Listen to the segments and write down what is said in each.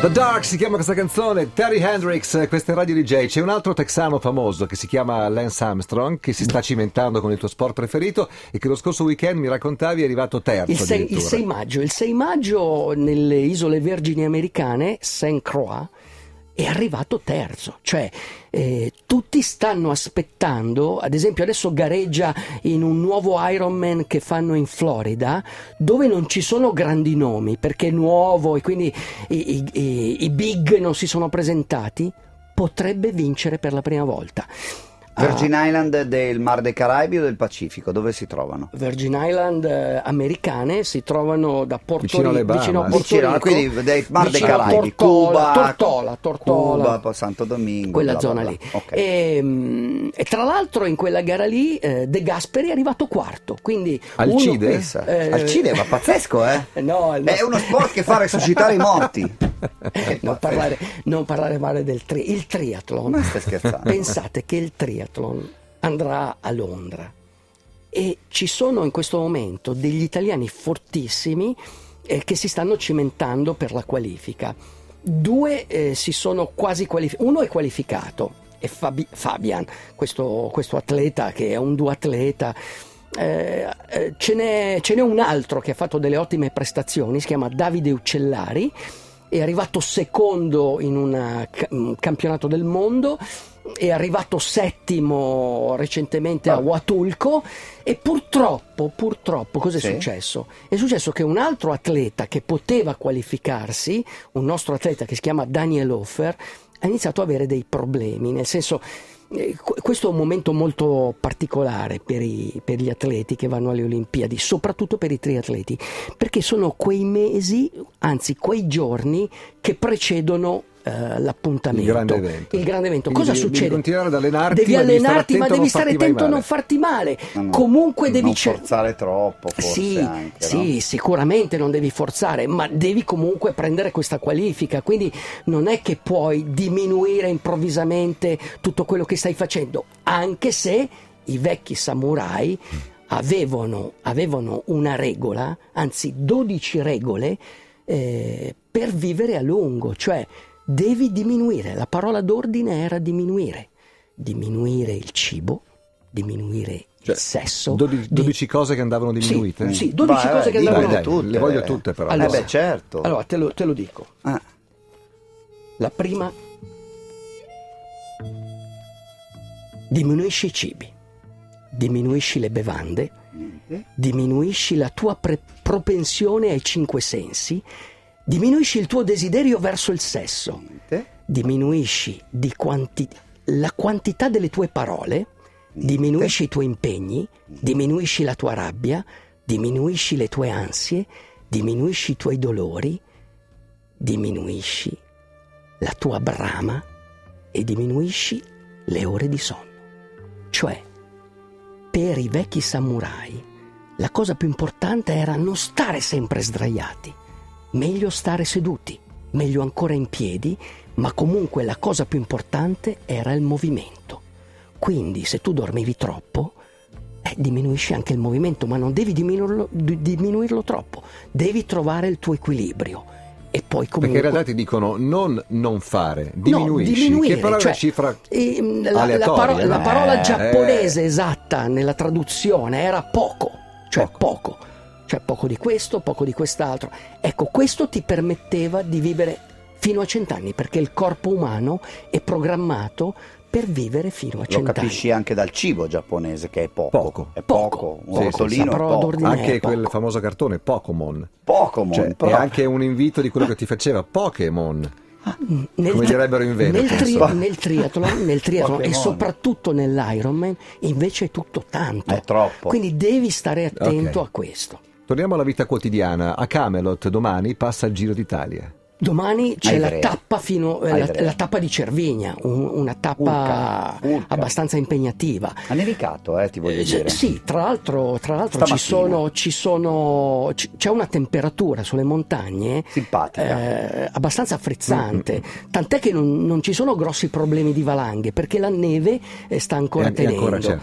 The Dark si chiama questa canzone, Terry Hendrix, questa è Radio DJ. C'è un altro texano famoso che si chiama Lance Armstrong che si sta cimentando con il tuo sport preferito e che lo scorso weekend mi raccontavi è arrivato terzo. Il 6, il 6 maggio, il 6 maggio nelle isole vergini americane, Saint Croix, è arrivato terzo, cioè eh, tutti stanno aspettando, ad esempio adesso gareggia in un nuovo Ironman che fanno in Florida, dove non ci sono grandi nomi, perché è nuovo e quindi i, i, i, i big non si sono presentati, potrebbe vincere per la prima volta. Virgin ah. Island del Mar dei Caraibi o del Pacifico? Dove si trovano? Virgin Island eh, americane si trovano da Porto vicino, Rico, vicino a Porto vicino, Rico, quindi dei Mar dei Caraibi, Tortola, Cuba, Tortola, Tortola, Cuba, Santo Domingo, quella bla, zona bla, lì. bla. Okay. E, e, tra l'altro in quella gara lì eh, De Gasperi è arrivato quarto, quindi Alcide? uno, eh, Alcide, ma pazzesco, eh? No, È nostro... uno sport che fa resuscitare i morti. non, parlare, non parlare male del tri- il triathlon. Ma stai scherzando? Pensate che il triathlon andrà a Londra e ci sono in questo momento degli italiani fortissimi eh, che si stanno cimentando per la qualifica. Due eh, si sono quasi qualificati, uno è qualificato, è Fabi- Fabian, questo, questo, atleta che è un duatleta. Eh, eh, ce, n'è, ce n'è un altro che ha fatto delle ottime prestazioni, si chiama Davide Uccellari, è arrivato secondo in una, un campionato del mondo è arrivato settimo recentemente a ah. Huatulco e purtroppo, purtroppo, cosa è sì. successo? È successo che un altro atleta che poteva qualificarsi, un nostro atleta che si chiama Daniel Hofer, ha iniziato ad avere dei problemi, nel senso eh, questo è un momento molto particolare per, i, per, gli atleti che vanno alle Olimpiadi, soprattutto per i triatleti, perché sono quei mesi, anzi quei giorni che precedono uh, l'appuntamento. Il grande evento. Il grande evento. Cosa devi, succede? Devi continuare ad allenarti, devi allenarti, ma devi stare attento a non farti male. No, no, Comunque devi non forzare troppo, forse sì, anche, sì, no? sicuramente non devi forzare, ma devi comunque prendere questa qualifica. Quindi non è che puoi diminuire improvvisamente tutto quello che stai facendo, anche se i vecchi samurai avevano, avevano una regola, anzi 12 regole eh, per vivere a lungo, cioè devi diminuire, la parola d'ordine era diminuire, diminuire il cibo, diminuire cioè, il sesso. 12, 12 di... cose che andavano diminuite? Sì, sì 12 Beh, cose che andavano diminuite. Tutte, le voglio tutte però. Allora, eh beh, certo. Allora, te lo, te lo dico. Ah. La prima, diminuisci i cibi, diminuisci le bevande, diminuisci la tua pre- propensione ai cinque sensi, diminuisci il tuo desiderio verso il sesso, diminuisci di quanti- la quantità delle tue parole, diminuisci i tuoi impegni, diminuisci la tua rabbia, diminuisci le tue ansie, diminuisci i tuoi dolori, diminuisci la tua brama e diminuisci le ore di sonno. Cioè, per i vecchi samurai, la cosa più importante era non stare sempre sdraiati, meglio stare seduti, meglio ancora in piedi, ma comunque la cosa più importante era il movimento. Quindi se tu dormivi troppo, eh, diminuisci anche il movimento, ma non devi diminuirlo, diminuirlo troppo, devi trovare il tuo equilibrio. E poi comunque... Perché in realtà ti dicono non non fare, diminuisci, no, diminuire, che però è cioè, una cifra eh, la, la, parola, la, parola eh, giapponese esatta nella traduzione era poco, cioè poco. poco cioè poco di questo, poco di quest'altro. Ecco, questo ti permetteva di vivere fino a cent'anni, perché il corpo umano è programmato per vivere fino a cent'anni. Lo capisci anche dal cibo giapponese che è poco. Poco. È poco. Un sì, rotolino poco. Anche quel famoso cartone Pokémon. Pokémon. Cioè, è anche un invito di quello che ti faceva Pokémon. Nel Come direbbero in Veneto. Nel, tri- nel triathlon, nel triathlon e soprattutto nell'Ironman invece è tutto tanto. È troppo. Quindi devi stare attento Okay. a questo. Torniamo alla vita quotidiana. A Camelot domani passa il Giro d'Italia. Domani c'è Ai la tappa, fino, eh, la, la tappa di Cervigna, un- una tappa Urca, urca. abbastanza impegnativa. Ha nevicato, eh, ti voglio Eh, dire. Sì, tra l'altro, tra l'altro ci sono, ci sono, c- c'è una temperatura sulle montagne eh, abbastanza frizzante, tant'è che non, non ci sono grossi problemi di valanghe perché la neve eh, sta ancora E- e tenendo. ancora c'è.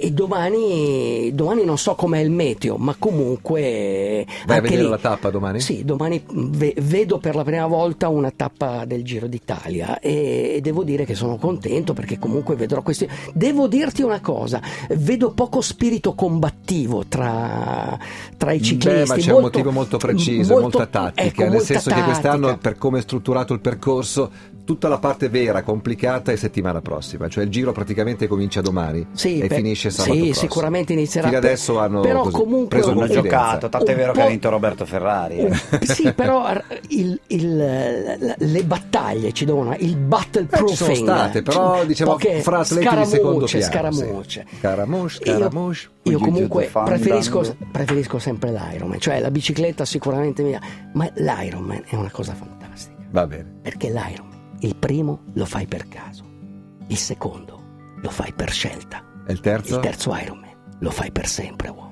E, domani, domani non so com'è il meteo, ma comunque... Vai a vedere lì- la tappa domani? Sì, domani ve- vedo per la prima volta una tappa del Giro d'Italia e, e devo dire che sono contento perché comunque vedrò questi... Devo dirti una cosa, vedo poco spirito combattivo tra, tra i ciclisti. Beh, ma c'è un molto- motivo molto preciso, molto- molta tattica, ecco, nel molta senso che quest'anno, tattica. per come è strutturato il percorso, tutta la parte vera, complicata è settimana prossima, cioè il giro praticamente comincia domani Sì, e per- finisce sabato sì, prossimo. sicuramente inizierà. Fino per- adesso hanno però così, comunque preso un- Hanno confidenza. giocato, tant'è Un vero che ha vinto Roberto Ferrari. eh. sì, però il- il- le battaglie ci devono il battle Eh, ci sono state, però diciamo fra atleti di secondo piano. scaramucce. Sì. Scaramouche, Io- scaramouche. Io, you comunque preferisco, preferisco sempre l'Ironman, cioè la bicicletta sicuramente mia, ma l'Ironman è una cosa fantastica, Va bene. perché l'Ironman, il primo lo fai per caso, il secondo lo fai per scelta, E il terzo? il terzo Ironman lo fai per sempre, uomo.